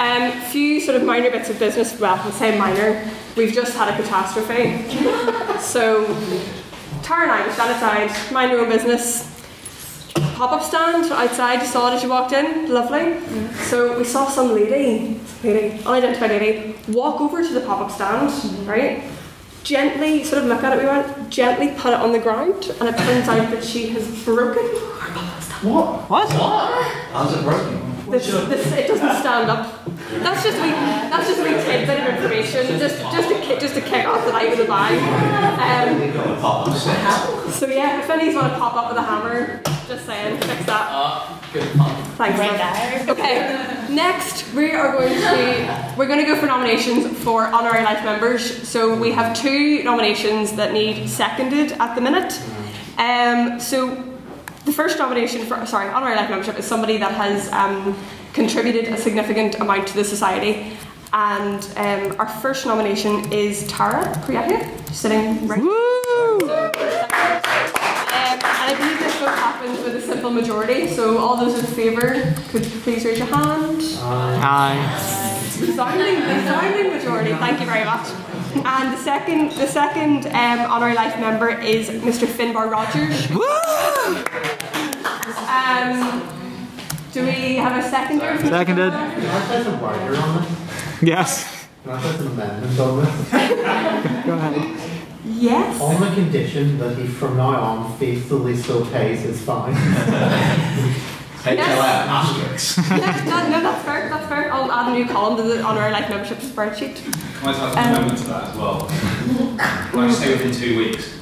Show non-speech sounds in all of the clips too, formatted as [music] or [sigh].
Um, few sort of minor bits of business, well, I'll say minor, we've just had a catastrophe. [laughs] so, Tara and I were stand outside, mind your own business, pop-up stand outside. You saw it as you walked in. Lovely. So we saw some lady, lady, unidentified lady, walk over to the pop-up stand, right? Gently, sort of look at it. We went gently put it on the ground, and it turns out that she has broken our pop-up stand. What? How's it working? This, this, it doesn't stand up. That's just a wee, that's just a wee tidbit of information, just just to just to kick off the night with a bang. Um, so yeah, if any want to pop up with a hammer, just saying, fix that. Thanks. Right. Okay, next we are going to we're going to go for nominations for honorary life members. So we have two nominations that need seconded at the minute. Um, so the first nomination for sorry honorary life membership is somebody that has um, contributed a significant amount to the society. And um, our first nomination is Tara Priyatia, sitting right. So, um, and I believe this vote happens with a simple majority. So all those in favour, could you please raise your hand. Aye. Resounding, resounding majority. Thank you very much. And the second, the second um, honorary life member is Mr. Finbar Rogers. Um, do we have a seconder? Seconded. Can I place a rider on this? Yes. Can I place an amendment on this? Go ahead. Yes. On the condition that he from now on faithfully still pays his fine. HLM asterisks. yeah, no, no, that's fair. That's fair. I'll add a new column to the honorary life membership spreadsheet. Can I just ask Um, an amendment to that as well? Can I just say within two weeks?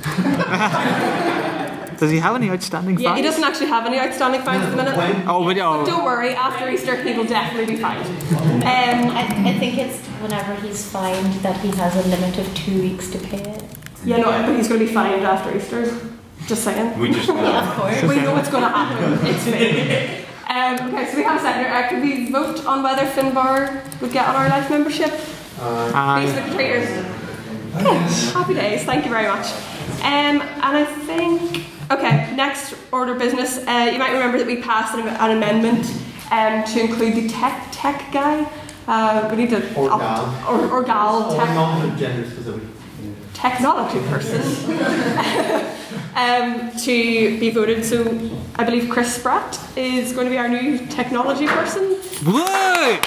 [laughs] Does he have any outstanding fines? Yeah, he doesn't actually have any outstanding fines at the minute. When- Oh, but oh. Don't worry, after Easter he will definitely be fined. Um, I, I think it's whenever he's fined that he has a limit of two weeks to pay it. yeah, no, but he's going to be fined after Easter. Just saying. We just Yeah, [laughs] of course. We know what's going to happen. It's fake. Um, okay, so we have a seconder. Uh, could we vote on whether Finbar would get on our life membership? Uh, Aye. Basic traitors. Okay, happy days. Thank you very much. Um, and I think okay. Next order of business. Uh, you might remember that we passed an, an amendment um, to include the tech tech guy. Uh, we need to Or gal. or, or gal or tech non gender specific. technology person [laughs] [laughs] um, to be voted. So I believe Chris Spratt is going to be our new technology person, Woo!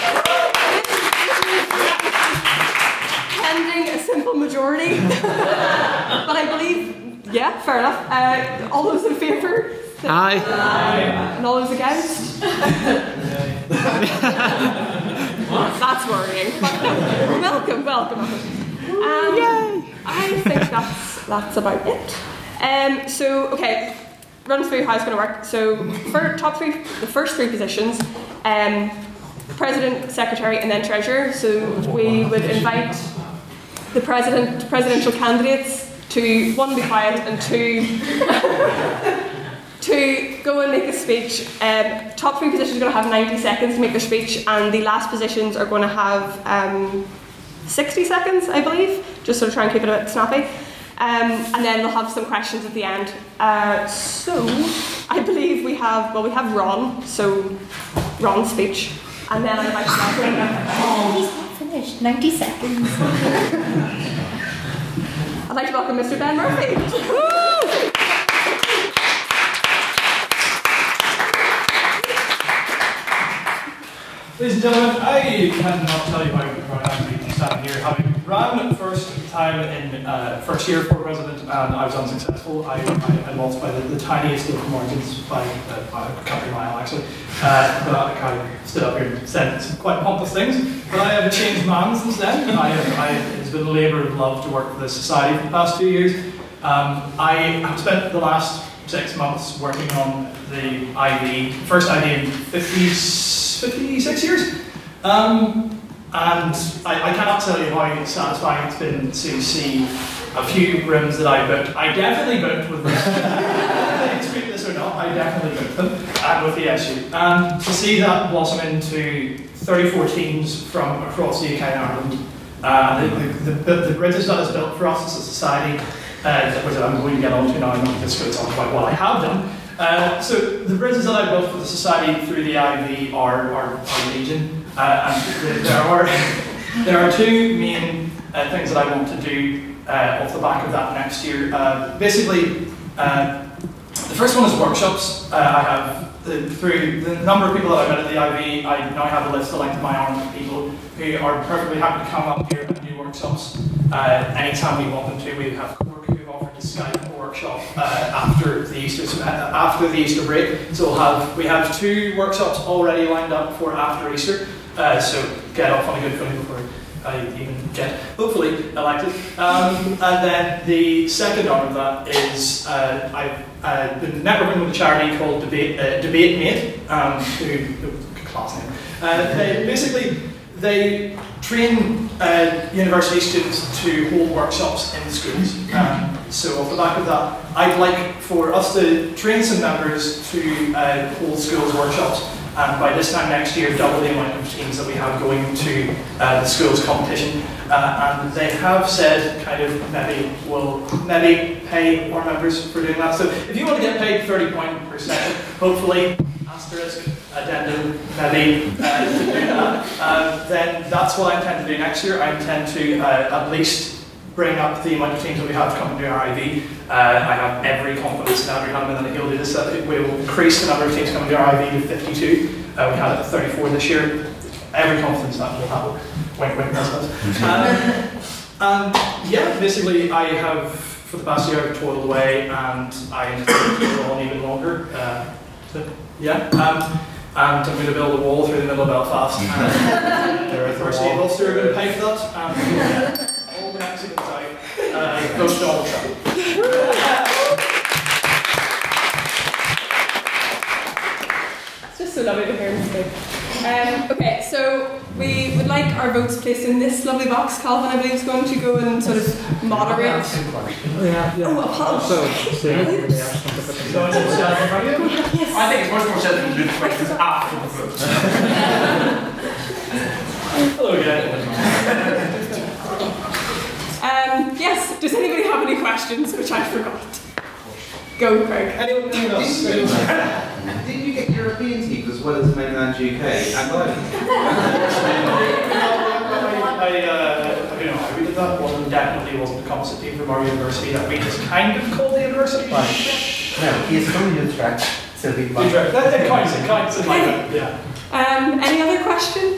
pending a simple majority. [laughs] but I believe, yeah, fair enough. Uh, all those in favour? Aye. And all those against? That's worrying. But no, welcome, welcome. And I think that's that's about it. Um, so okay, run through how it's going to work. So for top three, the first three positions, um, president, secretary, and then treasurer. So we would invite the president, presidential candidates to one be quiet and two [laughs] to go and make a speech. Um, top three positions are going to have 90 seconds to make their speech, and the last positions are going to have um, 60 seconds, I believe, just sort of try and keep it a bit snappy. Um, and then they'll have some questions at the end. Uh, so, I believe we have, well, we have Ron, so Ron's speech. And then I'd like to He's not finished. 90 seconds. [laughs] I'd like to welcome Mr. Ben Murphy. Ladies and gentlemen, I cannot tell you how proud I am to be standing here, having ran first time in uh, first year for president, and I was unsuccessful. I, I, I lost by the, the tiniest of margins by uh, by a country mile actually. Uh, but I kind of stood up here and said some quite pompous things. But I have changed man since then. I have, I, it's been a labour of love to work for this society for the past two years. Um, I have spent the last six months working on the IV, first IV in 50, 56 years. Um, and I, I cannot tell you how satisfying it's been to see a few rooms that I booked. I definitely booked with this. [laughs] Whether this or not, I definitely booked them, and with the SU. And to see that blossom into 34 teams from across the UK and Ireland, uh, the, the, the, the bridges that is built for us as a society, uh, which I'm going to get onto now, I'm not going to talk about what I have done. Uh, so the bridges that I built for the society through the IV are, are, are legion, uh, and there- are [laughs] there are two main uh, things that I want to do uh, off the back of that next year. Uh, basically, the first one is workshops. I have the, through the number of people that I've met at the IV, I now have a list the of my arm of people who are perfectly happy to come up here and do workshops anytime we want them to. We have to Skype workshop uh, after the Easter after the Easter break. So we'll have we have two workshops already lined up for after Easter. Uh, so get off on a good footing before I even get hopefully elected. Um, and then the second arm of that is uh, I've uh, been networking with a charity called Debate uh, Debate Mate, um, who class name. Uh, they, basically, they train uh, university students to hold workshops in schools. Um, so off the back of that, I'd like for us to train some members to uh, hold schools workshops and by this time next year double the amount of teams that we have going to uh, the schools competition. Uh, and they have said kind of maybe we'll maybe pay our members for doing that. So if you want to get paid 30 points per session, hopefully asterisk addendum maybe uh, to do that, uh, then that's what I intend to do next year. I intend to uh, at least bring up the amount of teams that we have coming to our IV. Uh, I have every confidence in Andrew Hanneman that he'll do this. That we will increase the number of teams coming to our IV to 52. Uh, we had it at 34 this year. Every confidence that will happen. Wink, wink, that's us. Um, and yeah, basically, I have for the past year I've toiled away, and I intend to go on even longer. Uh, so, yeah. Um, and I'm going to build a wall through the middle of Belfast. And [laughs] there are of Ulster are going to pay for that. And yeah, all the Mexicans. Uh, go Donald Trump. It's just so lovely to hear him speak. Um, okay, so we would like our votes placed in this lovely box. Calvin, I believe, is going to go and sort of moderate. Yeah, yeah. Oh, apologies. So, so, yeah, So it's just, uh, I think it's much more sensible to do the questions after the vote. [laughs] hello again. Um, yes, does anybody have any questions which I forgot? Go, Craig. Anyone, anyone else? Anyone else? Didn't you get European teams as well as mainland UK and Ireland? [laughs] I, uh, you know, I read that one definitely wasn't a composite team from our university that we just kind of called the university. No, he's from Utrecht, so he Utrecht. That, that counts, it counts, it might, yeah. Um, any other question?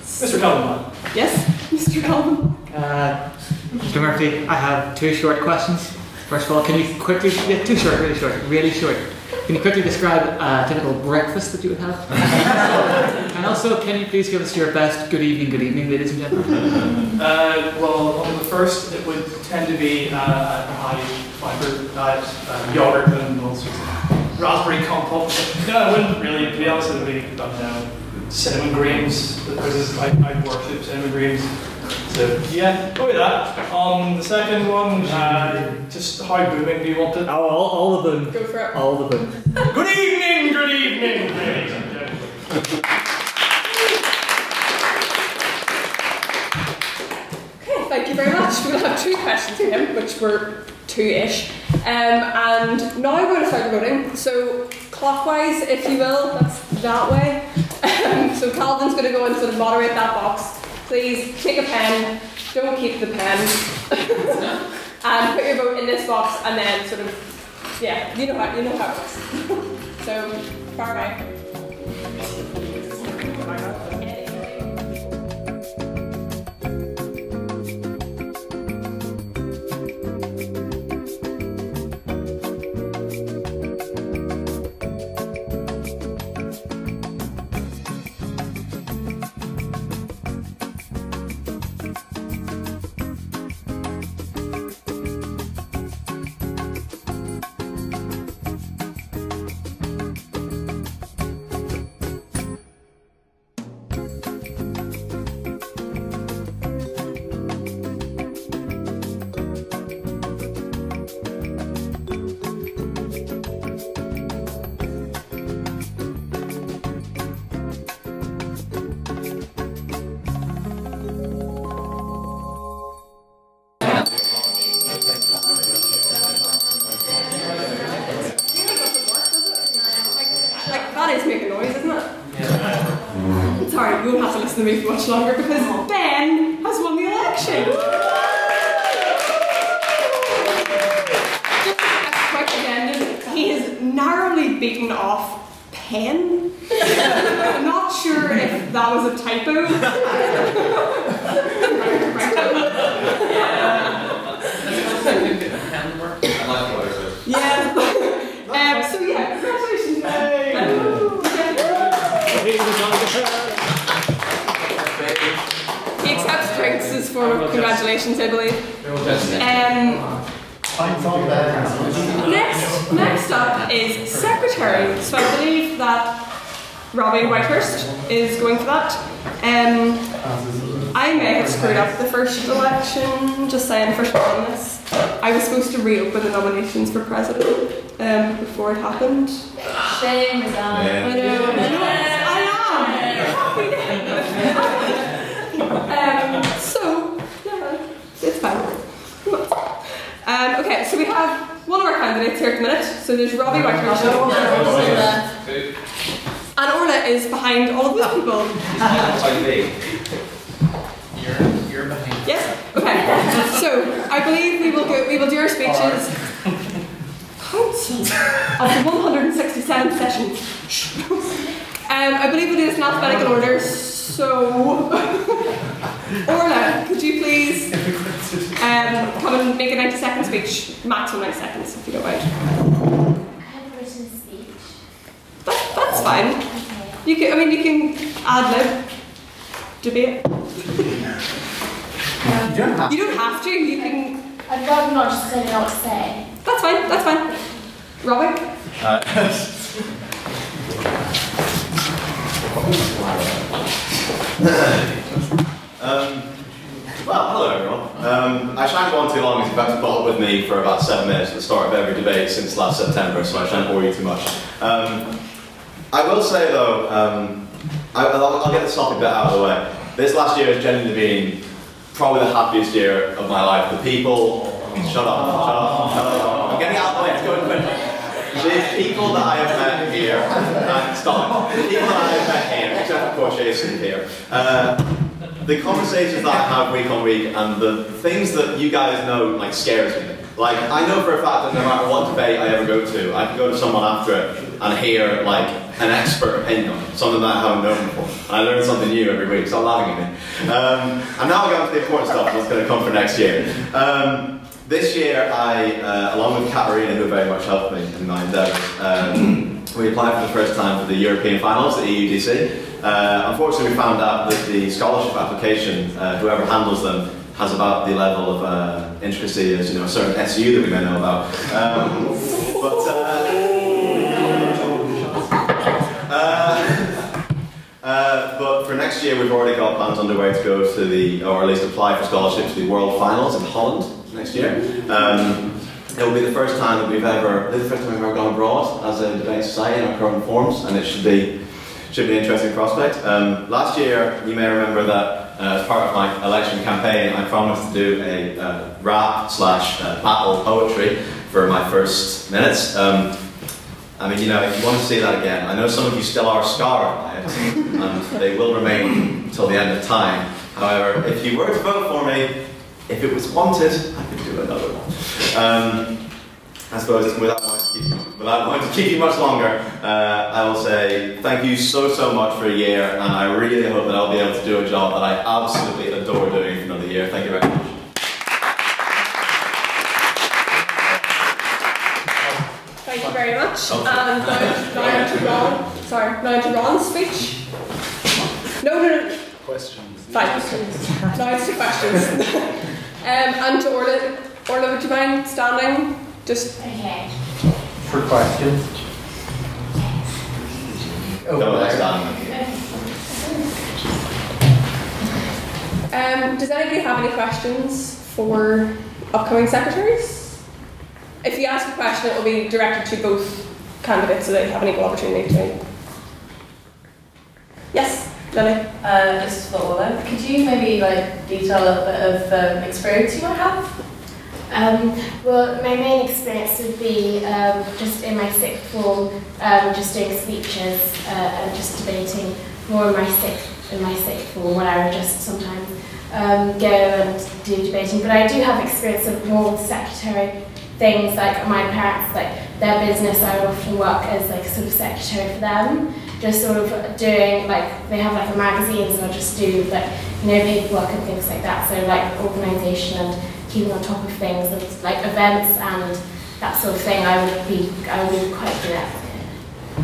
Mr. Calvin. Yes, Mr. Calvin. Uh, Mr. Murphy, I have two short questions. First of all, can you quickly, yeah, two short, really short, really short. Can you quickly describe a typical breakfast that you would have? [laughs] and also, can you please give us your best good evening, good evening, ladies and gentlemen? Uh, well, on the first, it would tend to be uh, a high fiber diet, uh, yogurt and all sorts of raspberry compote. [laughs] No, I wouldn't really, to be honest, it would be, don't know, Cinnamon Grahams. This is, I, I worship Cinnamon Grahams. So, yeah, go with that. On the second one, uh, just how booming do you want it? Oh, all, all of them. Go for it. All of them. [laughs] Good evening, good evening, ladies and. Okay, thank you very much. We'll have two questions for him, which were two-ish. Um, and now we're going to start the voting. So clockwise, if you will, that's that way. [laughs] So Calvin's going to go and sort of moderate that box. Please take a pen. Don't keep the pen. [laughs] and put your vote in this box, and then sort of, yeah, you know how you know how it works. [laughs] so far right. You won't have to listen to me for much longer because Ben has won the election. Just a quick addendum. He has narrowly beaten off Penn. I'm [laughs] not sure if that was a typo. [laughs] I [laughs] like what it is. yeah. Um, so yeah, congratulations. He accepts drinks as form of I believe. Um, Thanks on there. next, next up is secretary. So I believe that Robbie Whitehurst is going for that. Um, I may have screwed up the first election, just saying, first one on this. I was supposed to reopen the nominations for president um, before it happened. Shame is on. I know, I know, I am. um, so, yeah, it's fine. Um, okay, so we have one of our candidates here at the minute. So there's Robbie Whitehurst. And Orla is behind all of those people. You're, you're behind. Yes? Okay. So I believe we will go we will do our speeches. Council of the 167th session. Um, I believe we'll do this in alphabetical order. So Orla, could you please um, come and make a 90 second speech? Maximum 90 seconds if you don't mind. I have a written speech. That, that's fine. Okay. You can I mean you can ad lib debate. You don't have You don't have to, you can I'd rather not just say what to say. that's fine, that's fine. Robin? [laughs] Um, well, hello everyone. Um, I shan't go on too long as you've had to put up with me for about seven minutes at the start of every debate since last September, so I shan't bore you too much. Um, I will say though, um, I, I'll, I'll get the topic bit out of the way. This last year has genuinely been probably the happiest year of my life. The people, shut up, shut up, shut up. I'm getting out of the way, it's going quick. The people that I have met here, stop. The people that I have met course Jason here, uh, the conversations that I have week on week and the things that you guys know like scares me. Like I know for a fact that no matter what debate I ever go to, I can go to someone after it and hear like an expert opinion on something that I haven't known before. I learn something new every week. Stop laughing at me. Um, and now we go on to the important stuff that's going to come for next year. Um, this year, I, uh, along with Katarina, who very much helped me in my endeavours, um, we applied for the first time for the European finals, E EUDC. Uh, unfortunately, we found out that the scholarship application, uh, whoever handles them, has about the level of uh, intricacy as you know a certain SU that we may know about. Um, but uh, uh, uh, but for next year, we've already got plans underway to go to the, or at least apply for scholarships to the World Finals in Holland next year. Um, it will be the first time that we've ever, the first time we've ever gone abroad as a debate society in our current forms, and it should be should be an interesting prospect. Um, last year, you may remember that uh, as part of my election campaign, I promised to do a uh, rap slash uh, battle poetry for my first minutes. Um, I mean, you know, if you want to see that again, I know some of you still are scarred by it, [laughs] and they will remain until the end of time. However, if you were to vote for me, if it was wanted, I could do another one. Um, I suppose without without wanting to keep you much longer, uh, I will say thank you so, so much for a year, and I really hope that I'll be able to do a job that I absolutely adore doing for another year. Thank you very much. Thank you very much. And now, now to Ron. Sorry, now to Ron's speech. No, no, no. Questions. Fine. Now it's to questions. [laughs] um, and to Orla. Orla, would you mind standing? Just Okay. For questions. No, that's done. Um, does anybody have any questions for upcoming secretaries? If you ask a question, it will be directed to both candidates so they have an equal opportunity to. Yes, Lily. Uh, just for Ola, could you maybe like detail a bit of um, experience you might have Um, well, my main experience would be um, just in my sixth form, um, just doing speeches uh, and just debating more in my sixth in my sixth form when I would just sometimes um, go and do debating. But I do have experience of more secretary things like my parents, like their business. I would often work as like sort of secretary for them, just sort of doing like they have like a magazines and I just do like you know paperwork and things like that. So like organisation and keeping on top of things and like events and that sort of thing. I would be I would be quite good at.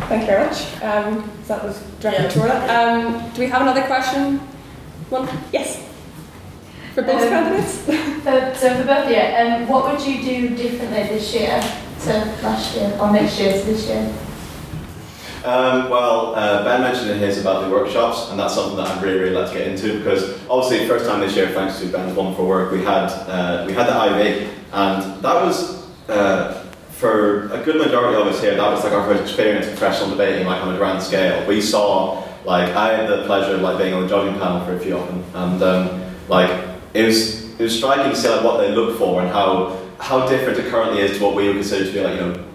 Thank you very much. Um, so that was directed to Orla. Um, do we have another question? One? Yes. For both Um, candidates? So, so for both of you, um, what would you do differently this year to last year, or next year to this year? Um, well, uh, Ben mentioned in his about the workshops, and that's something that I'd really, really like to get into because obviously, first time this year, thanks to Ben's wonderful work, we had uh, we had the IV, and that was uh, for a good majority of us here. That was like our first experience of professional debating, like on a grand scale. We saw, like, I had the pleasure of like being on the judging panel for a few of them, and um, like it was it was striking to see like what they look for and how how different it currently is to what we would consider to be like you know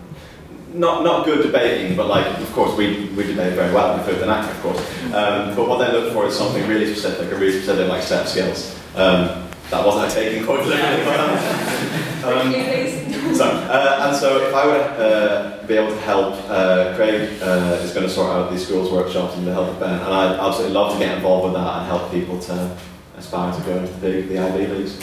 not not good debating, but like of course we we debate very well. We flipped an act, of course. Um, but what they look for is something really specific, a really specific like set of skills. Um, that wasn't a taking quite deliberately. [laughs] um, so, uh, and so if I would uh, be able to help, uh, Craig uh, is going to sort out these schools workshops and the help of Ben, and I'd absolutely love to get involved with that and help people to aspire to go into the, the Ivy Leagues.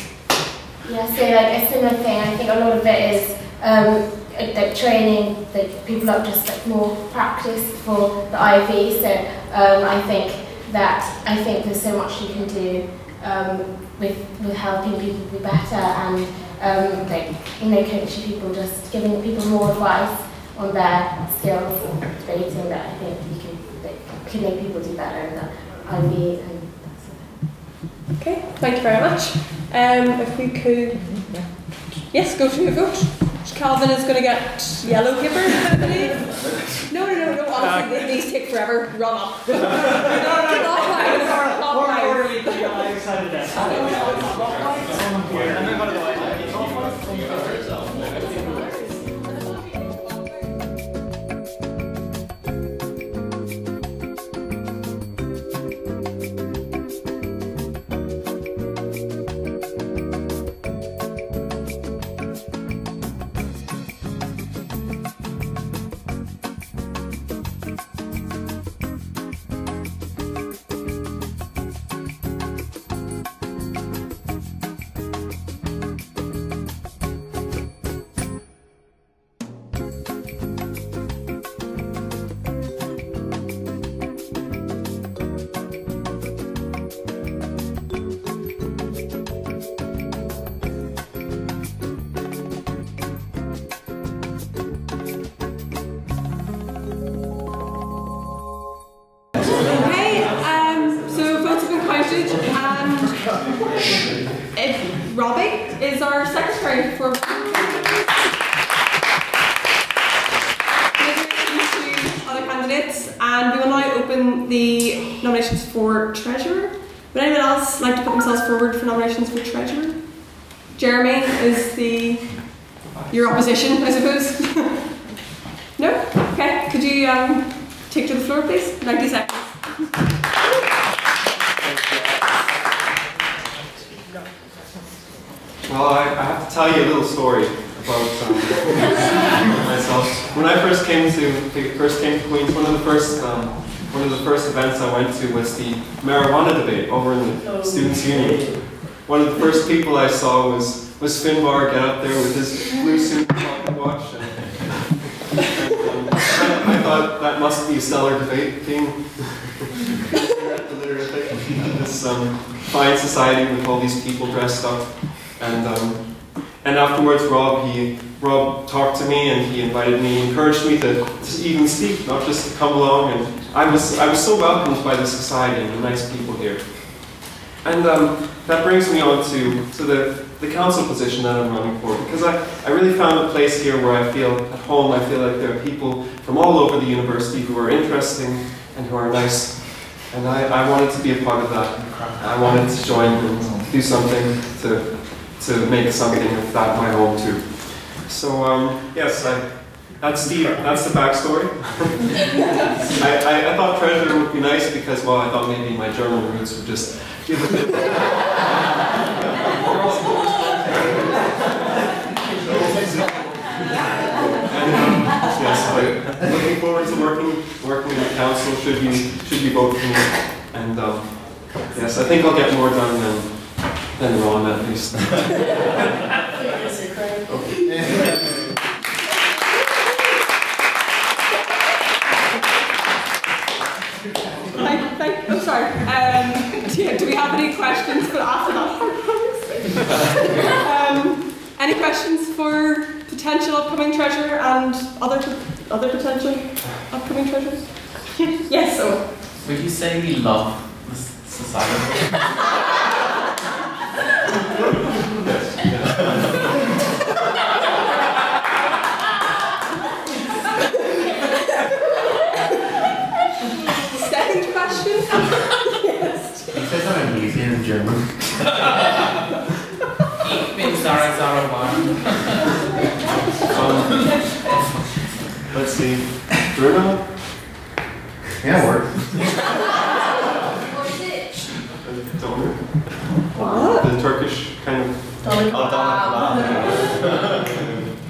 Yeah, so like a similar thing. I think a lot of it is um, like training the people up just like more practice for the IV. So um, I think that I think there's so much you can do um, with with helping people be better and um, like you know coaching people, just giving people more advice on their skills and debating that I think you can like, can make people do better in the IV and. Okay, thank you very much. Um, if we could, yes, go to a vote. Calvin is going to get yellow paper, I [laughs] believe. No, no, no, no. Honestly, uh, they- these take forever. Run up. [laughs] no, no, no, not mine. Not mine. Okay, Jeremy is the your opposition, I suppose. [laughs] no? Okay, could you um, take to the floor, please? 90 seconds. Well, I, I have to tell you a little story about um, [laughs] myself. When I first came to first came to Queens, one of the first um, one of the first events I went to was the marijuana debate over in the Students' Union. First people I saw was was Finbar get up there with his blue suit and watch. And, and, um, I thought that must be a stellar at this um, fine society with all these people dressed up. And um, and afterwards, Rob he Rob talked to me and he invited me, encouraged me to, to even speak, not just to come along. And I was I was so welcomed by the society and the nice people here. And um, that brings me on to, to the, the council position that I'm running for because I, I really found a place here where I feel at home. I feel like there are people from all over the university who are interesting and who are nice. And I, I wanted to be a part of that. I wanted to join and do something to, to make something of that my home too. So um, yes, I, that's the that's the backstory. [laughs] I, I, I thought treasurer would be nice because well I thought maybe my German roots would just. Yes, but looking forward to working working in the council. Should you should for me? And um, yes, I think I'll get more done than than Ron at least. [laughs] questions for after that? um, any questions for potential upcoming treasure and other other potential upcoming treasures? yes. So. Would you say we love society? Second question. yes. He says I'm amazing in German. Ich bin Zara Zara One. Um, let's see, Bruno. Yeah, work. Doner. What? The Turkish kind of. Doner Oh, Doner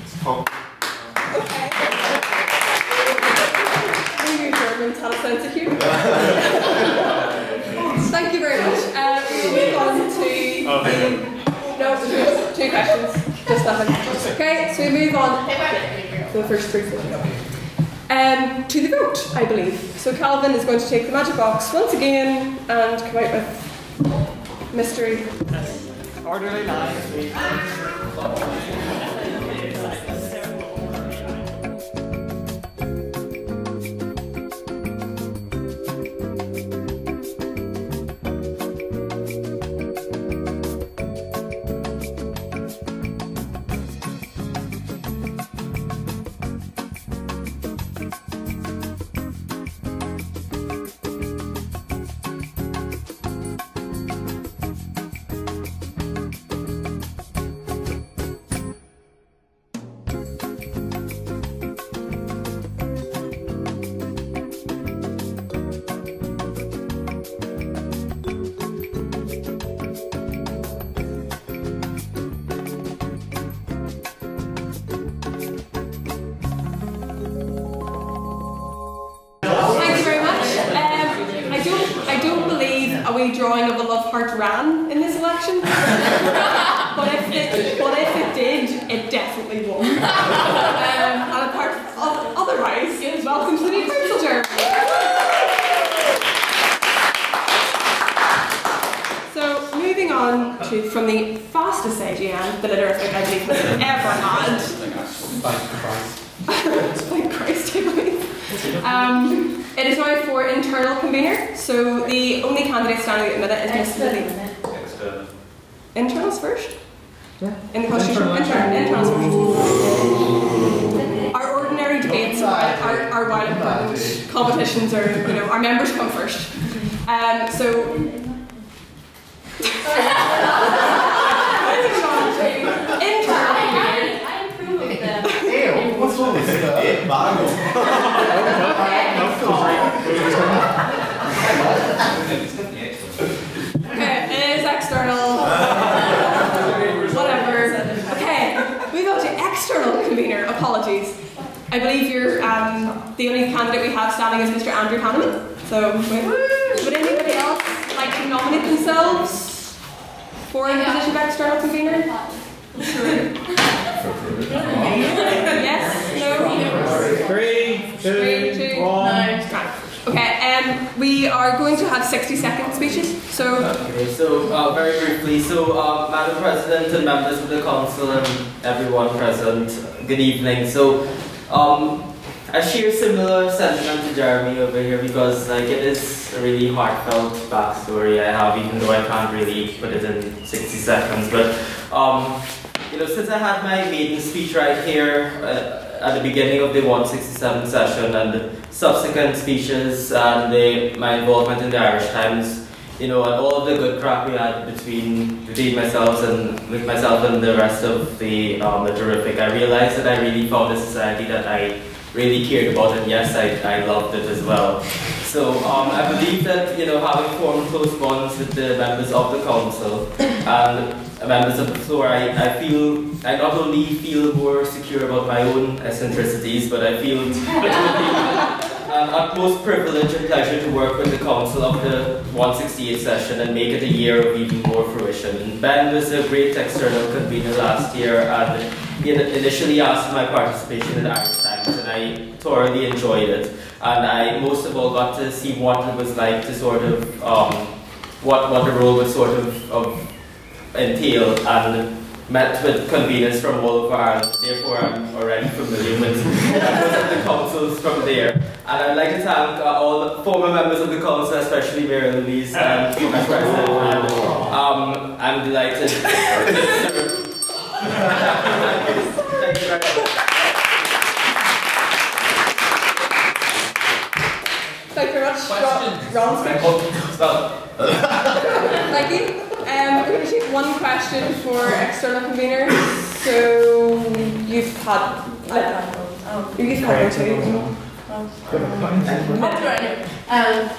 It's called- Maybe your Germans had a sense of humour. Thank you very much. Uh, we'll move on to. Okay. No, two, two questions. Just nothing. Okay, so we move on. The first three. Um, to the vote, I believe. So Calvin is going to take the magic box once again and come out with mystery. Orderly line, drawing of a love heart ran in this election. [laughs] but if it, but if it did, it definitely won. [laughs] Um, and apart of, otherwise, welcome to the new council. So moving on to from the fastest AGM that Litter I believe has ever had. Thank [laughs] Christ, I believe. Um, it is now for internal convener, so the only candidate standing at the minute is Miss Lily. Internals first? Yeah. In the constitution? Internal, internals first. Our ordinary debates are, are, are while important. Competitions are, you know, our members come first. Um, so. Moving on to internal. I approve of them. Ew, what's wrong with that? [laughs] Okay, it is external. Whatever. Okay, we go to external convener. Apologies. I believe you're um, the only candidate we have standing is Mr. Andrew Hanneman. So, would anybody else like to nominate themselves for the position of external convener? yes? No? Three, Three, two, two, one. Right. Okay, um, we are going to have 60 second speeches. So, Okay, so uh, very briefly, so uh, Madam President and members of the Council and everyone present, good evening. So um, I share similar sentiment to Jeremy over here because like it is a really heartfelt backstory I have, even though I can't really put it in 60 seconds. But um, you know, since I had my maiden speech right here uh, at the beginning of the 167 session and the subsequent speeches and the, my involvement in the Irish Times, you know, and all of the good crap we had between between myself and with myself and the rest of the um, the terrific, I realized that I really found a society that I really cared about, and yes, I, I loved it as well. So um, I believe that you know having formed close bonds with the members of the council and members of the floor, I, I feel I not only feel more secure about my own eccentricities, but I feel [laughs] an utmost privilege and pleasure to work with the council of the 168 session and make it a year of even more fruition. Ben was a great external convener last year and initially asked for my participation in Irish Times and I thoroughly enjoyed it. And I most of all got to see what it was like to sort of, um, what, what the role was sort of, of entail and met with conveners from all over Ireland, therefore I'm already familiar with members [laughs] of the councils from there. And I'd like to thank uh, all former members of the council, especially Mayor Louise and Vice President. And, um, I'm delighted to serve. Thank you very much. [laughs] Thank you very much. Ron, Ron Thank you. Um, we're going to take one question for external conveners. So you've had. Uh, you've had one too. Um,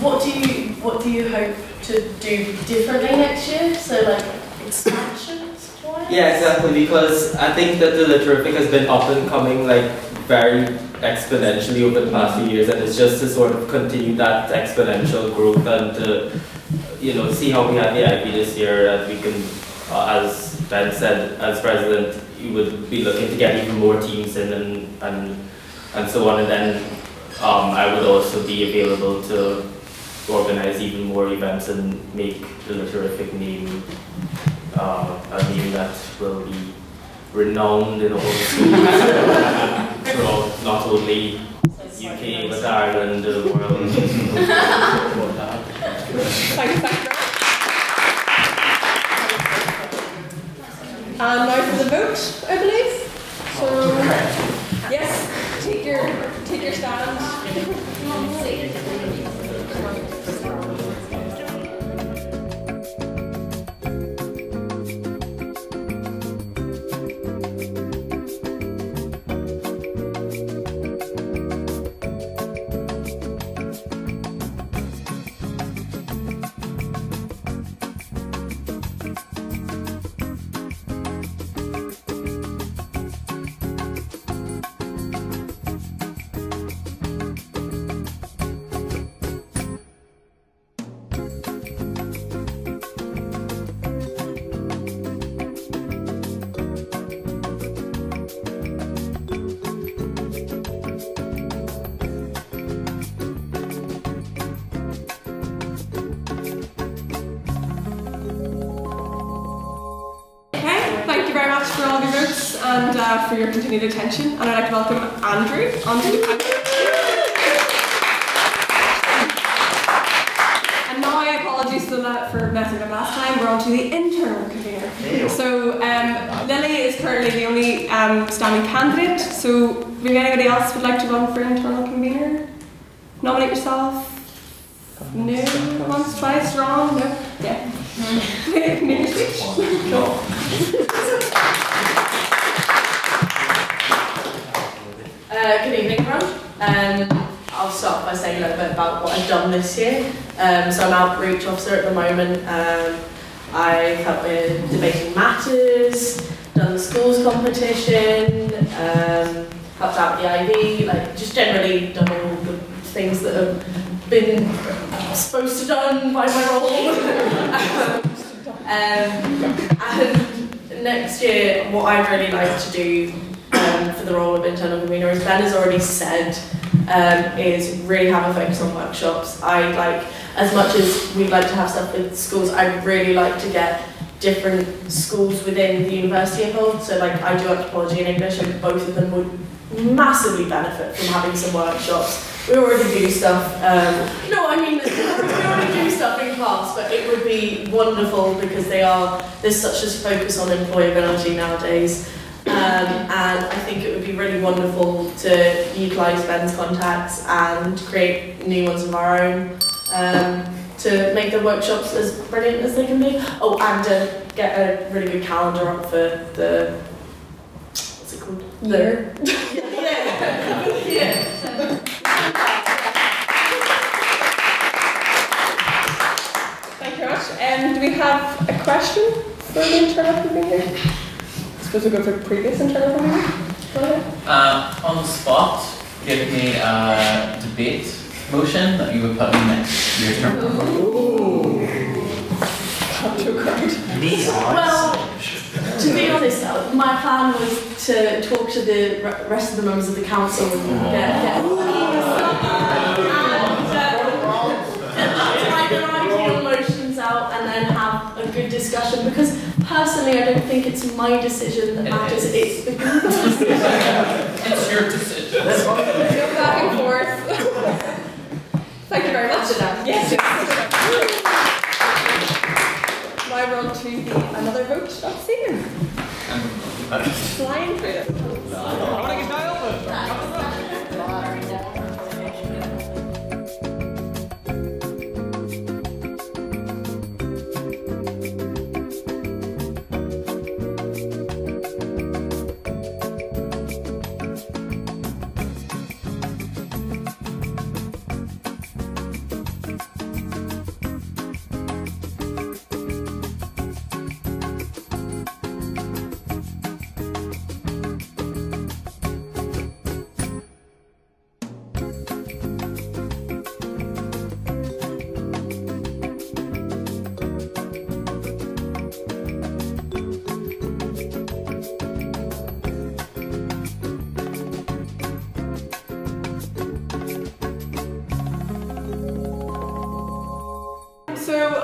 what do you what do you hope to do differently next year? So like expansions? Yeah, exactly. Because I think that the Literific has been up and coming like very exponentially over the past few years, and it's just to sort of continue that exponential growth and to, you know, see how we had the IV this year, that we can, uh, as Ben said, as president, you would be looking to get even more teams in and and and so on, and then um, I would also be available to organize even more events and make the Literific name uh, a name that will be renowned in all the schools throughout [laughs] not only UK but Ireland, the world. [laughs] Thank you, thank you. And now for the vote, I believe. So, yes, take your take your stand. And uh, for your continued attention. And I'd like to welcome Andrew onto And now, apologies for that for messing up last time. We're on to the internal convener. So um, Lily is currently the only um, standing candidate. So, if anybody else would like to run for internal convener, nominate yourself. No, once, twice, wrong. No, yeah. [laughs] [laughs] Make your [laughs] Um, I'll start by saying a little bit about what I've done this year. Um, so I'm outreach officer at the moment. Um, I've with debating matters, done the schools competition, um, helped out with the IV, like just generally done all the things that have been supposed to done by my role. [laughs] um, and next year, what I'd really like to do um, for the role of internal convener, as Ben has already said, um, is really have a focus on workshops. I like, as much as we'd like to have stuff with schools, I'd really like to get different schools within the university involved. So like I do anthropology and English and both of them would massively benefit from having some workshops. We already do stuff, um, no I mean we already do stuff in class but it would be wonderful because they are, there's such a focus on employability nowadays. Um, and I think it would be really wonderful to utilise Ben's contacts and create new ones of our own. Um, to make the workshops as brilliant as they can be. Oh, and uh, get a really good calendar up for the what's it called? Year. [laughs] yeah. [laughs] yeah. Thank you very much. Um, do we have a question for the internal committee here? I suppose we'll go for previous internal committee. Go ahead. Uh, on the spot, give me a debate motion that you would put in next year's term. Well, to be honest, uh, my plan was to talk to the re- rest of the members of the council and get, get and, uh, try their ideal motions out and then have a good discussion because personally I don't think it's my decision that matters, it's the group's [laughs] decision. It's your decision. Go back and forth. Thank you very much. Adam. Yes. Now we're on to the another vote. Let's see you. Flying through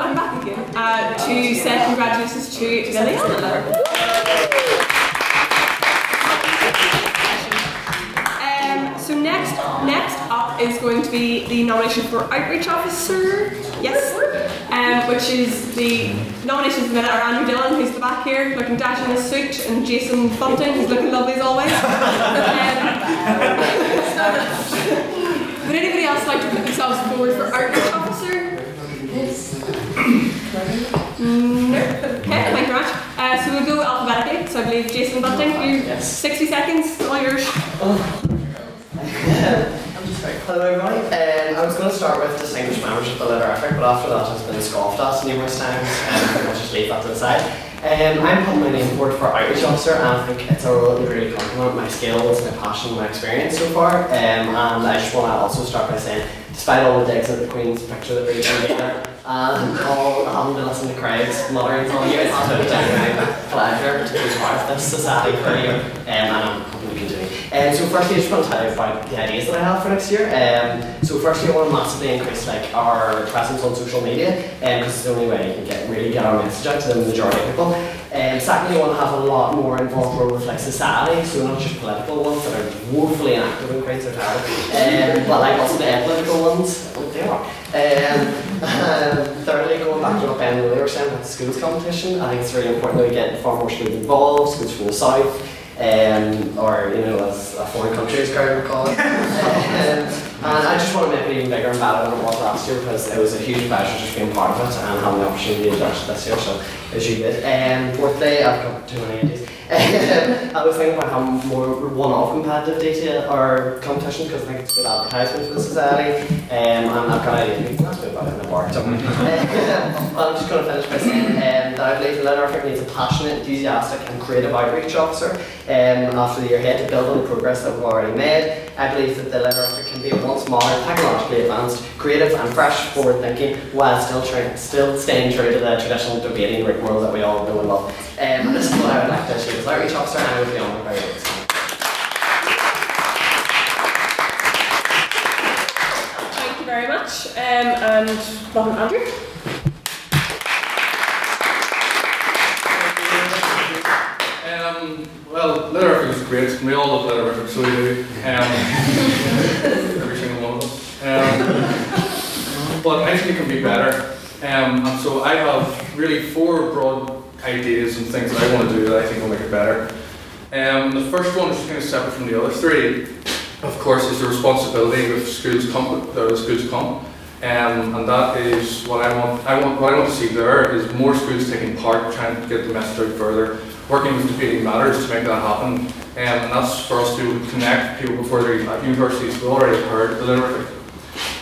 I'm back again uh, to say congratulations to Liliana. Um, so next, next up is going to be the nomination for outreach officer. Yes, um, which is the nominations minute are Andrew Dillon, who's the back here, looking dash in his suit, and Jason Bunting, who's looking lovely as always. [laughs] Um, [laughs] would anybody else like to put themselves forward for outreach officer? Mm, Okay, thank you very much. Uh, so we'll go alphabetically. So I believe Jason Bunting, you 60 seconds, all yours. Hello everybody. Um, I was going to start with distinguished members of the Literific, but after that has been scoffed at numerous times, and I'll just leave that to the side. Um, I'm putting my name forward for outreach officer, and I think it's a role that would really complement my skills, my passion, my experience so far. Um, and I just want to also start by saying, despite all the digs at the Queen's picture that we did and all having to listen to crowds muttering all year, it's been a genuine pleasure to be part of this society for you, um, and I'm hoping to continue. Um, so firstly, I just want to tell you about the ideas that I have for next year. Um, so firstly, I want to massively increase like our presence on social media, because it's the only way you can get really get our message out to the majority of people. Um, secondly, I want to have a lot more involved role with like society, so not just political ones that are woefully inactive in are terrible, um, but like also the apolitical ones, well, they are. Um, um, thirdly, going back to what Ben earlier was saying about the schools competition, I think it's really important that we get far more schools involved, schools from the south, um, or you know, as a foreign country would call it. [laughs] um, and I just want to make it even bigger and better than it was last year because it was a huge pleasure just being part of it and having the opportunity to judge this year. So as you did. And um, fourthly, I've got too many ideas. [laughs] I was thinking about having more one-off competitive data or competition because I think it's good advertisement for the society. Um, and I've got ideas. We can ask me about it in a bar. So, well, [laughs] [laughs] I'm just going to finish by saying um, that I believe the Literific needs a passionate, enthusiastic, and creative outreach officer um, after the year ahead to build on the progress that we've already made. I believe that the Letter Effort a once modern, technologically advanced, creative, and fresh, forward-thinking, while still tra- still staying true to the traditional debating rigmarole that we all know and love. Um, this is what I would like to achieve as outreach officer, and I would be on very much. Thank you very much. Um, and welcome, Andrew. Um, well, Literific is great. We all love Literific, so we do. Um, [laughs] every single one of us. Um, but I think it can be better. Um, and so I have really four broad ideas and things that I want to do that I think will make it better. Um, the first one which is kind of separate from the other three. Of course, is the responsibility of schools comp, the schools comp. Um, and that is what I want. I want what I want to see there is more schools taking part, trying to get the message out further, working with debating matters to make that happen. Um, and that's for us to connect people before they're at universities. We've already heard the literature.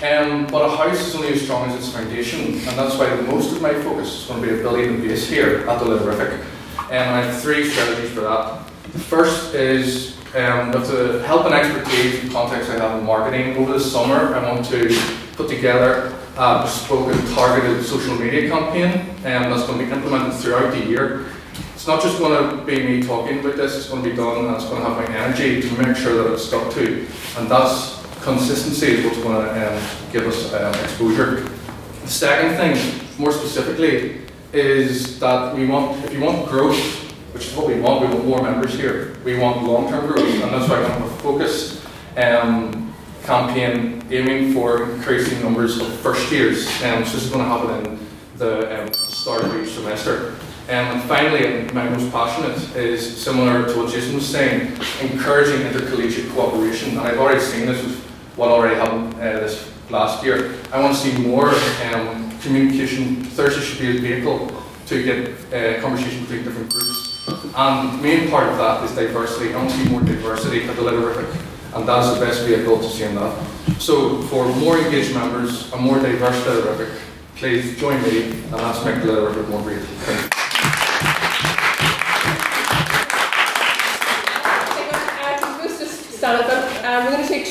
Um, but a house is only as strong as its foundation, and that's why most of my focus is going to be building the base here at the Literific. Um, and I have three strategies for that. The first is um, with the help and expertise and context I have in marketing. Over the summer, I want to put together a bespoke and targeted social media campaign um, that's going to be implemented throughout the year. It's not just going to be me talking about this, it's going to be done and it's going to have my energy to make sure that it's stuck to. And that's consistency is what's going to um, give us um, exposure. The second thing, more specifically, is that we want, if you want growth, which is what we want, we want more members here. We want long-term growth, and that's why I want a focus um, campaign aiming for increasing numbers of first years. Um, so this is going to happen in the um, start of each semester. Um, and finally, my most passionate is similar to what Jason was saying, encouraging intercollegiate cooperation. And I've already seen this with what already happened uh, this last year. I want to see more um, communication. Thursday should be a vehicle to get uh, conversation between different groups. And the main part of that is diversity. I want to see more diversity at the Literific. And that is the best vehicle to seeing that. So for more engaged members, a more diverse Literific, please join me and let's make the Literific more real.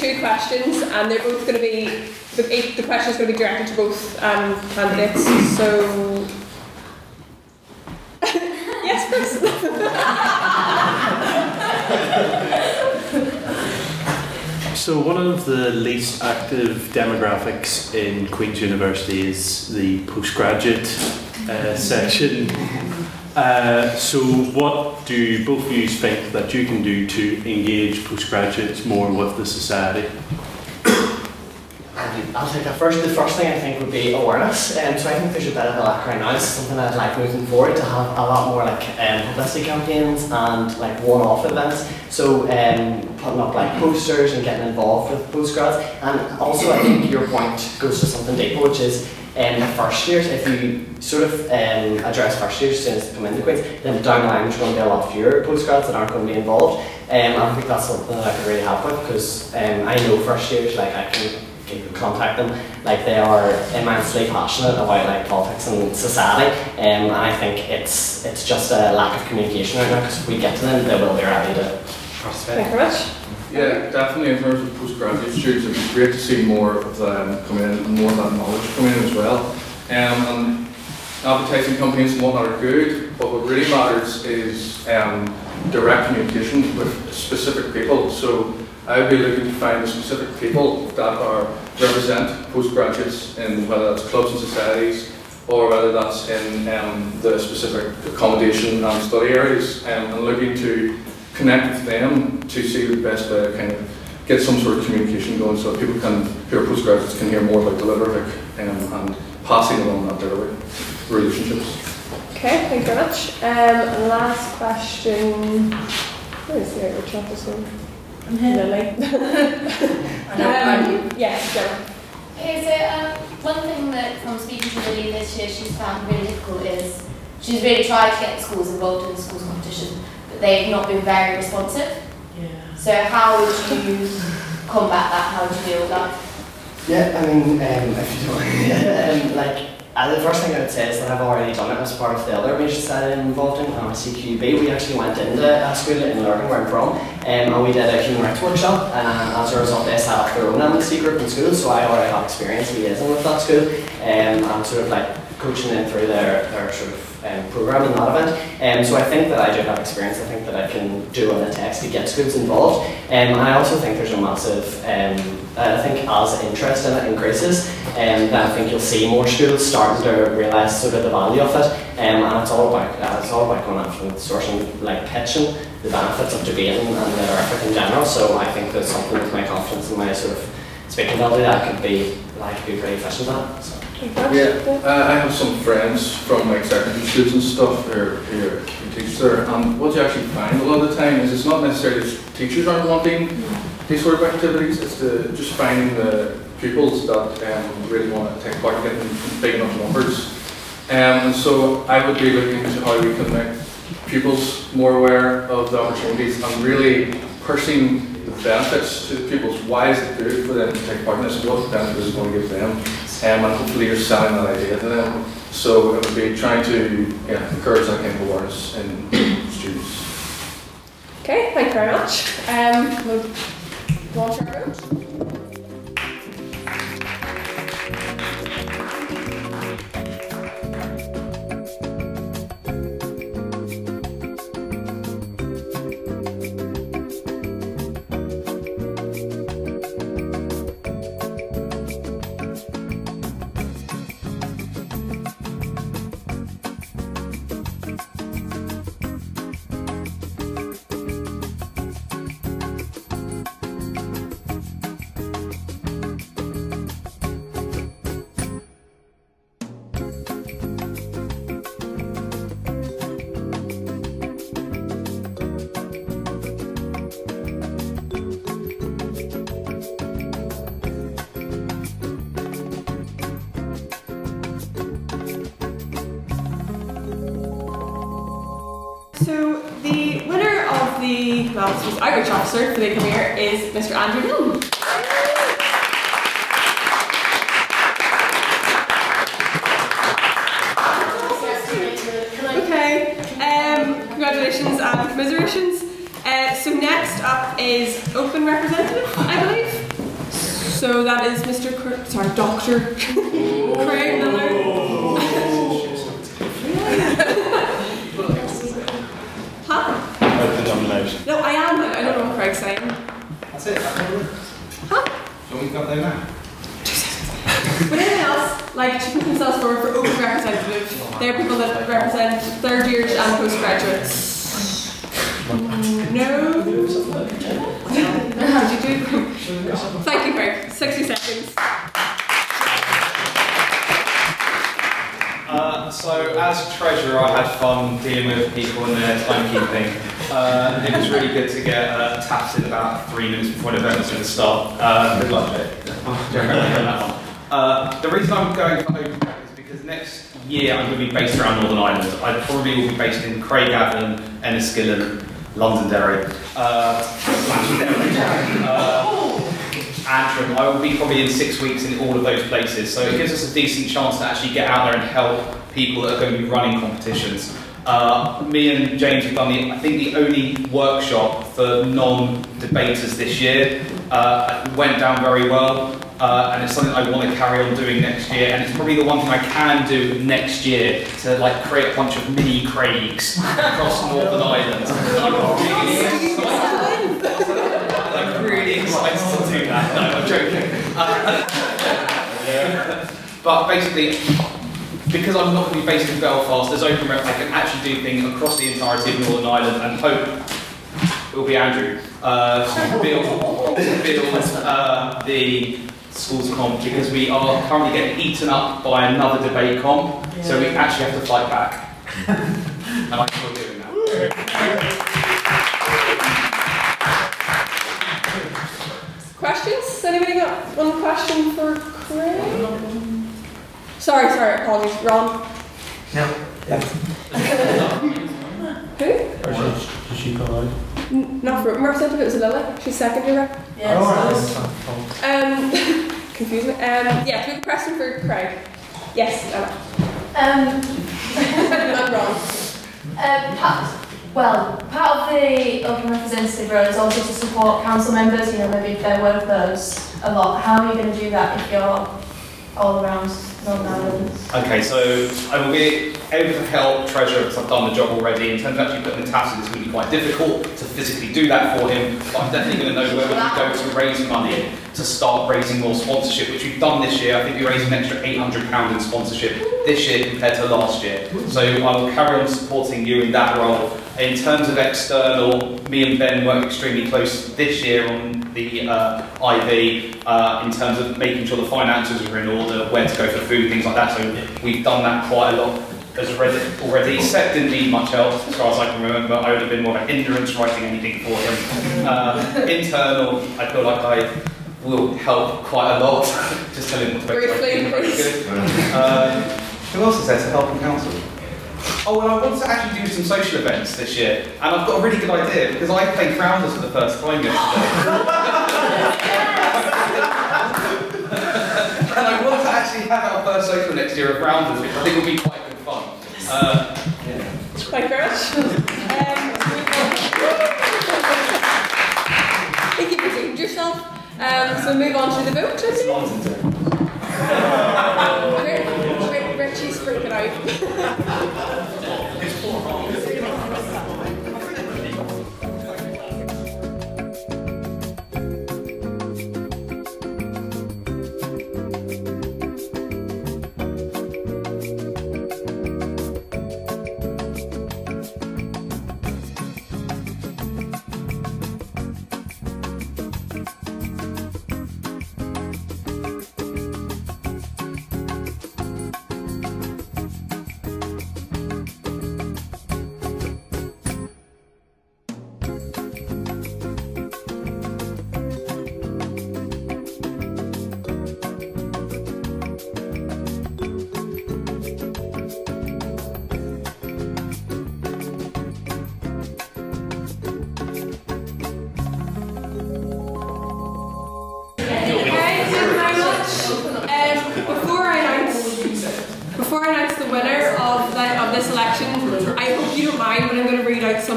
Two questions, and they're both going to be the, the question is going to be directed to both um, candidates. So, [laughs] yes, please. so one of the least active demographics in Queen's University is the postgraduate uh, section. Uh, so, what do both of you think that you can do to engage postgraduates more with the society? I'll take that first. The first thing I think would be awareness. Um, so I think there's a bit of a lack right now. It's something I'd like moving forward to have a lot more like um, publicity campaigns and like one-off events. So um, putting up like posters and getting involved with postgrads. And also I think your point goes to something deeper, which is um, the first years, if you sort of um, address first years students that come into Queen's, then down the line there's going to be a lot fewer postgrads that aren't going to be involved. Um, I think that's something that I can really help with because um, I know first years, like I can, can contact them, like they are immensely passionate about like politics and society, um, and I think it's it's just a lack of communication right now because if we get to them, they will be ready to participate. Thank you very much. Yeah, definitely in terms of postgraduate students, be great to see more of them come in and more of that knowledge come in as well. Um, and advertising companies and whatnot are good, but what really matters is um, direct communication with specific people. So I would be looking to find the specific people that are represent postgraduates in whether that's clubs and societies or whether that's in um, the specific accommodation and study areas um, and looking to connect with them to see the best way to kind of get some sort of communication going so that people can, who are postgraduates, can hear more about the Literific um, and passing along that delivery relationships. Okay, thank you very much. Um, last question. Where is the outreach officer? I'm here. Lily. [laughs] um, yes, Gemma. Okay, so um, one thing that from speaking to Lily this year she's found really difficult is she's really tried to get schools involved in the schools competition, but they've not been very responsive. Yeah. So how would you combat that? How would you deal with that? Yeah, I mean, um, if you don't, [laughs] um, like, uh, the first thing I would say is that I've already done it as part of the other major society I'm involved in, um, CQB. We actually went into a school in Lurgan, where I'm from, um, and we did a human rights workshop, and as a result they set up their own amnesty group in school, so I already have experience liaising with that school, um, and sort of like coaching them through their, their sort of um, program in that event. Um, so I think that I do have experience. I think that I can do on the text to get schools involved. Um, and I also think there's a massive, um, I think as interest in it increases, um, then I think you'll see more schools starting to realise sort of the value of it. Um, and it's all about uh, it's all about going after the source and like pitching the benefits of debating and the in general. So I think there's something with my confidence and my sort of speaking ability that could be like be pretty efficient at. So. Yeah, uh, I have some friends from like secondary schools and stuff who who teach there, and what you actually find a lot of the time is it's not necessarily that teachers aren't wanting these sort of activities, it's the, just finding the pupils that um, really want to take part in getting big enough numbers. Um, and so I would be looking into how we can make pupils more aware of the opportunities and really pushing the benefits to the pupils. Why is it good for them to take part in this? What benefit is it going to give them? Um, and hopefully you're selling that idea to them. So it would be trying to yeah, encourage that kind of awareness in students. Okay, thank you very much. Um, we'll launch our. So the winner of the well, this Irish officer for the here is Mr. Andrew Hill. Okay. Um, congratulations and commiserations. Uh, so next up is open representative, I believe. So that is Mr. Cr- sorry, Doctor [laughs] Craig Miller. huh? Open nomination. No, I am. I don't know what Craig's saying. That's it. Huh? So we've got there now. Would anyone else like to put themselves forward for open representative? They're people that represent third years and postgraduates. No? Did you do? Thank you, Craig. 60 seconds. Uh, so as treasurer, I dealing with people and their timekeeping. Uh, it was really good to get uh, tapped in about three minutes before the event was going to start. Uh, good luck, [laughs] one. Uh, the reason I'm going for open is because next year I'm going to be based around Northern Ireland. I probably will be based in Craigavon, Enniskillen, Londonderry, uh, uh, Antrim. I will be probably in six weeks in all of those places, so it gives us a decent chance to actually get out there and help people that are going to be running competitions. Uh, me and James have done the, I think the only workshop for non-debaters this year. Uh, it went down very well, uh, and it's something I want to carry on doing next year. And it's probably the one thing I can do next year to like create a bunch of mini Craigs across Northern [laughs] Ireland. [laughs] I'm really excited. I'm really excited to do that. No, I'm joking. Uh, [laughs] but basically, because I'm not going to be based in Belfast, as open rep, I can actually do things across the entirety of Northern Ireland and hope it will be Andrew uh, to build, to build uh, the schools comp because we are currently getting eaten up by another debate comp, so we actually have to fight back. [laughs] and I'm still doing that. Questions? Has anybody got one question for Craig? Sorry, sorry, apologies. Ron. No. [laughs] Who? Did she come out? N- Not for representative, it was Lila. She's second year rep. Yes. Um, [laughs] confuse me. Um, yeah, do you have a question for Craig? Yes, Lila. Um, [laughs] I'm wrong. uh, part, well, part of the open representative role is also to support council members, you know, maybe if they're workers a lot. How are you going to do that if you're all around Northern Ireland? Okay, so I will be able to help Treasure because I've done the job already. In terms of actually putting the tasks, it's going to be quite difficult to physically do that for him. But I'm definitely going to know where we can go to raise money to start raising more sponsorship, which we've done this year. I think we raised an extra £800 in sponsorship this year compared to last year. So I will carry on supporting you in that role. In terms of external, me and Ben work extremely close this year on the uh, IV uh, in terms of making sure the finances are in order, where to go for food, things like that. So we've done that quite a lot as already. already. Seth didn't need much help, as far as I can remember. I would have been more of a hindrance writing anything for him. [laughs] Uh, internal, I feel like I will help quite a lot. [laughs] Just tell him to make Briefly, please. Um, who else is there to help in council? Oh, and I want to actually do some social events this year, and I've got a really good idea because I played Rounders for the first time yesterday. [laughs] and I want to actually have our first social next year of Rounders, which I think will be quite good fun. Uh, yeah. Thank you very much. Thank you for redeemed yourself. Um, so move on to the vote, Lizzie. Ri- Ri- [laughs]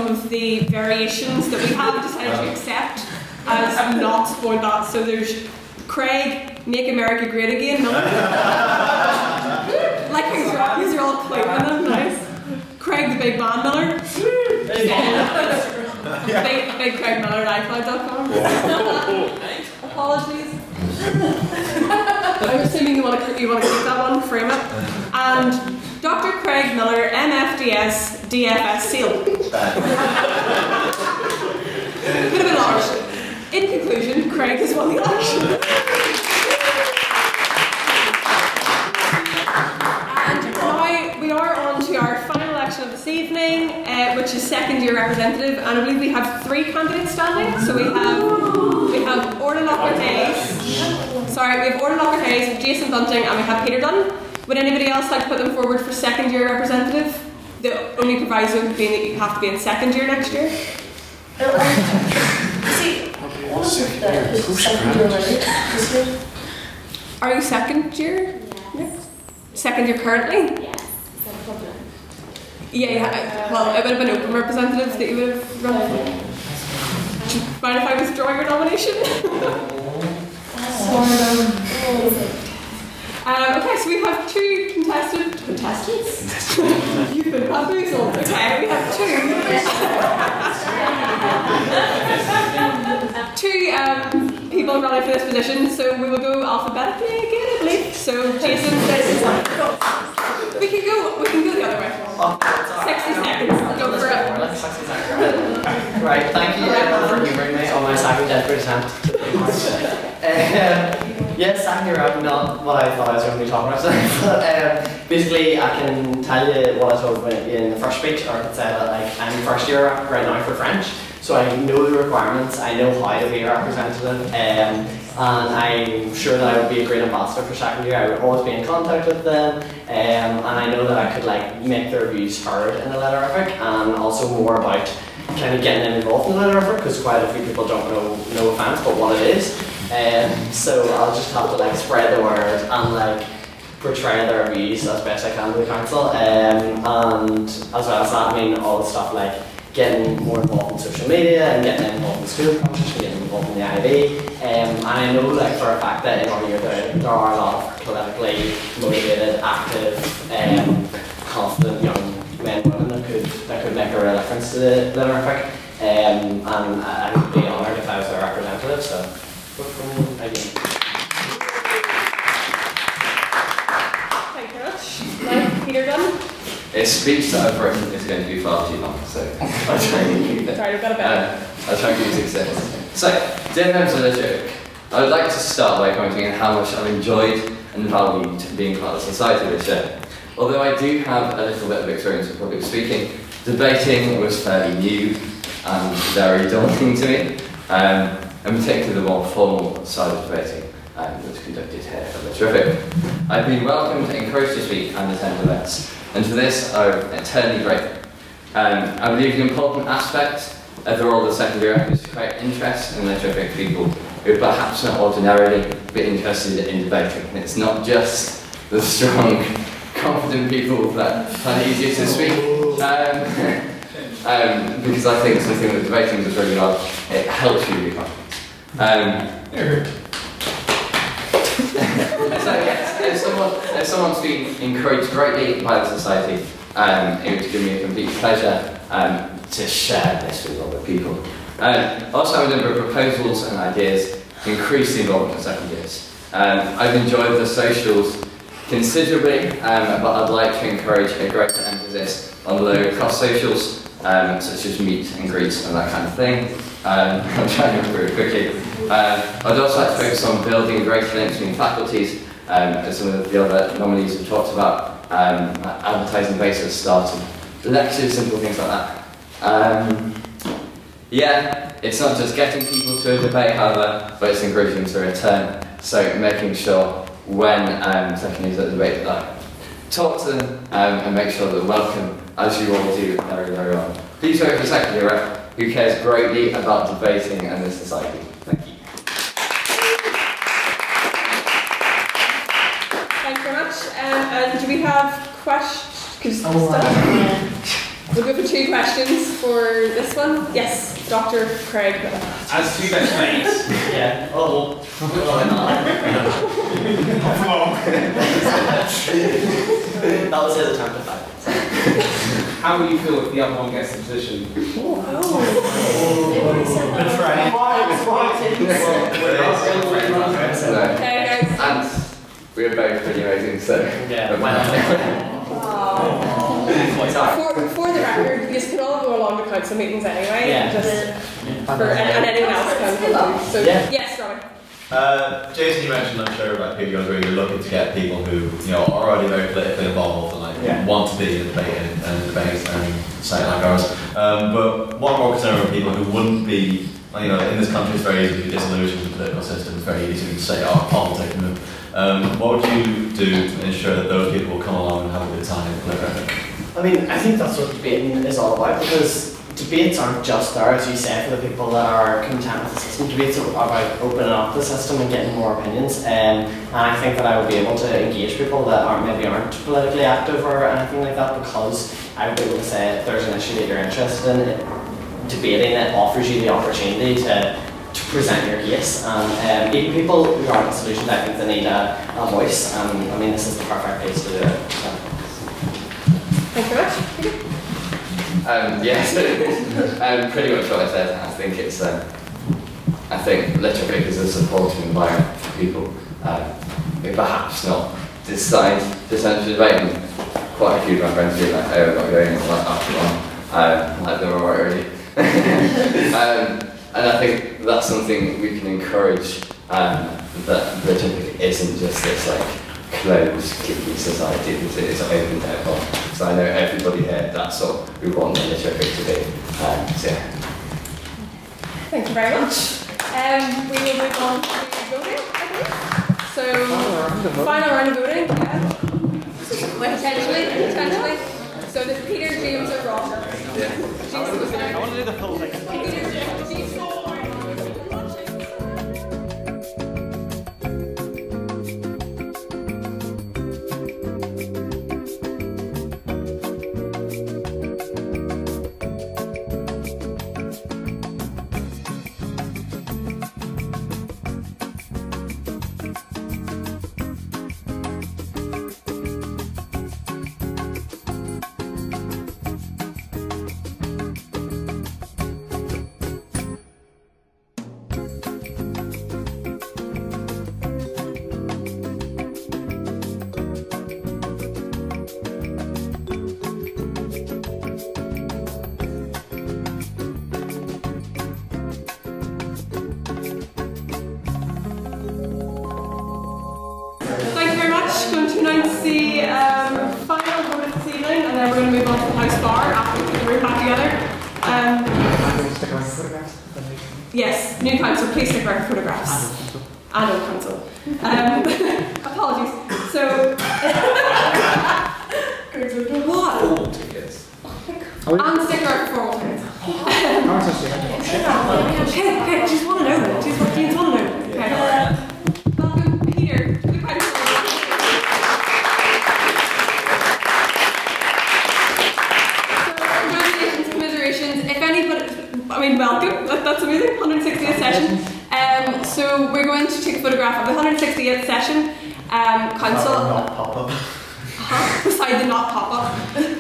some of the variations that we have decided to accept as not spoiled that. So there's Craig, Make America Great Again. Miller. [laughs] [laughs] like these are, all- these are all nice. Craig the Big Man Miller. [laughs] big, big Craig Miller at iCloud.com. Apologies. I'm assuming you want to you want to keep that one, frame it. And Dr. Craig Miller, MFDS, DFS seal. Bit of a large. In conclusion, Craig has won the election. And now we are on to our final election of this evening, uh, which is second year representative, and I believe we have three candidates standing. So we have we have Orla Lockwood Hayes. Sorry, we have Orla Lockwood Hayes, Bunting, and we have Peter Dunn. Would anybody else like to put them forward for second year representative? The only proviso being that you have to be in second year next year. Uh, [laughs] see, one of the who's second year already this year. Are you second year? Yes. Second year currently? Yes. Yeah, yeah. Well, it would have been open representatives that you would have run for. Mind if I withdraw your nomination? [laughs] We have two contested contestants. [laughs] You've been bamboozled. Okay, we have two. [laughs] two um, people running for this position, so we will go alphabetically again, I believe. So Jason, we can go. We can go the other way. Sixty seconds. Go for it. Right, thank you for humouring me on my desperate attempt. [laughs] yes, second year I'm not what I thought I was going to be talking about. Today, [laughs] but um, basically I can tell you what I told in the first speech, or I could say that like I'm first year right now for French, so I know the requirements, I know how to be a representative, um, and I'm sure that I would be a great ambassador for second year. I would always be in contact with them, um, and I know that I could like make their views heard in the Literific, and also more about kind of getting them involved in the Literific because quite a few people don't know, no offense, but what it is. Um, so I'll just have to like spread the word and like portray their views as best I can to the council. Um, and as well as that, I mean all the stuff like getting more involved in social media and getting involved in school competition, getting involved in the IV. Um, and I know like for a fact that in our year there, there are a lot of politically motivated, active, um, confident young men and women that could that could make a real difference to the Literific. Um, and I, I would be honoured if I was their representative. So Dunn. A speech that I've written is going to be far too long, so I'll try and keep it. Sorry, I've got a. Uh, I'll try and keep it. So, dear members of the joke, I would like to start by commenting on how much I've enjoyed and valued being part of the society this year. Although I do have a little bit of experience with public speaking, debating was fairly new and very daunting to me. Um, in particular the more formal side of debating um, that's conducted here at the Terrific. I've been welcomed, encouraged to speak and attend events, and for this I'm eternally grateful. Um, I believe the important aspect of the role of the secondary rep is to create interest in the terrific people who perhaps not ordinarily be interested in debating. It's not just the strong, [laughs] confident people that find it easier to speak. Um, [laughs] um, because I think something that debating does really well, it helps you be confident. Um, if, someone, if someone's been encouraged greatly by the society, um, it would give me a complete pleasure um, to share this with other people. Um, also, have a number of proposals and ideas to increase the involvement of second years. Um, I've enjoyed the socials considerably, um, but I'd like to encourage a greater emphasis on low cost socials, um, such as meet and greets and that kind of thing. [laughs] I'm trying to improve quickly. Um, I'd also like to focus on building greater links between faculties, um, as some of the other nominees have talked about, um, advertising basis starting lectures, simple things like that. Um, yeah, it's not just getting people to a debate, however, but it's encouraging them to return. So making sure when um, second years at the debate, like, talk to them um, and make sure they're welcome, as you all do very, very well. Please vote for year rep, who cares greatly about debating and the society. Thank you. Very much. Um, and do we have questions? Oh, We'll go for two questions for this one. Yes, Dr. Craig. As two best mates. [laughs] Yeah. Oh. [laughs] that was his attempt at that. How will you feel if the other one gets the position? Oh. Okay, guys. And we're both pretty amazing, so. Yeah, For, for the record, you can all go along to council meetings anyway. Yeah. Just for, and, and anyone else can come too. So, Yeah. yes, Robin. Uh, Jason, you mentioned, I'm sure, about people where you're looking to get people who, you know, are already very politically involved and like Yeah. want to be in a debate and, and debate and site like ours. Um, but one more concern with people who wouldn't be, you know, in this country it's very easy to be disillusioned with the political system. It's very easy to say, oh, politics. you know. Um, what would you do to ensure that those people come along and have a good time in I mean, I think that's what debating is all about because debates aren't just there, as you say, for the people that are content with the system. Debates are about opening up the system and getting more opinions. Um, and I think that I would be able to engage people that aren't maybe aren't politically active or anything like that because I would be able to say if there's an issue that you're interested in, debating it offers you the opportunity to present your case. And um, even people who aren't disillusioned, I think they need a, a voice. And I mean, this is the perfect place to do it. So. Thanks very much. Um, yes, [laughs] um, pretty much what I said. I think it's, um, I think Literific is a supportive environment for people um, who perhaps not decide to enter debating. Quite a few of my friends feel like, oh, I'm not going like after one, um, like they're alright already. [laughs] um, and I think that's something we can encourage um, that Literific isn't just this like closed, cliquey society, because it is open to everyone. So I know everybody here, that's what we want the Literific to be. Um, so yeah. Thank you very much. Um, we will move on to the voting, I think. So, final round of voting, yeah. Potentially, potentially. So there's Peter, James, or Ross. Yeah. I want to do the full thing. And stick around for formal tickets. Okay, okay, just want to know. Just want, just want to know. Okay. Welcome, Peter, to the council. Congratulations, commiserations. If anybody, I mean, welcome. That, that's amazing. 160th session. Um, so we're going to take a photograph of the 160th session. Um, council. Not pop up. Huh? Beside the not pop up. And,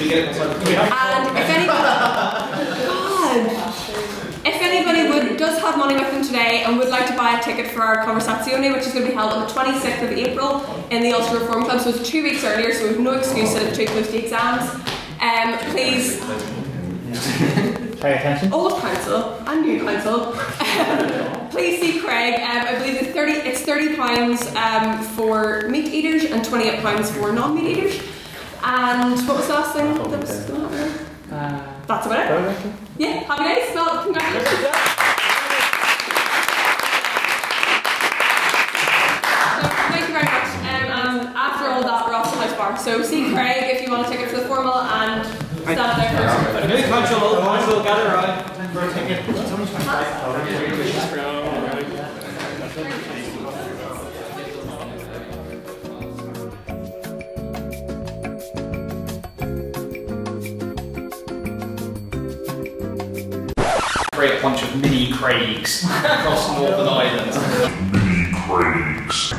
We get it. and if anybody, God, if anybody would does have money with them today and would like to buy a ticket for which is going to be held on the 26th of April in the Ulster Reform Club, so it's two weeks earlier, so we've no excuse to take to exams. Um, please, Pay attention. old council and new council, [laughs] please see Craig. Um, I believe it's 30. It's 30 pounds um, for meat eaters and 28 pounds for non-meat eaters. And what was the last thing that was going to happen? That's about it. Yeah, happy days. Well, congratulations. So, Thank you very much. Um, and after all that, we're off to House Bar. So see Craig if you want to take it for the formal and stand there for New council, old council, gather around for a ticket. Create a bunch of mini Craigs across Northern [laughs] Ireland. Mini Craigs.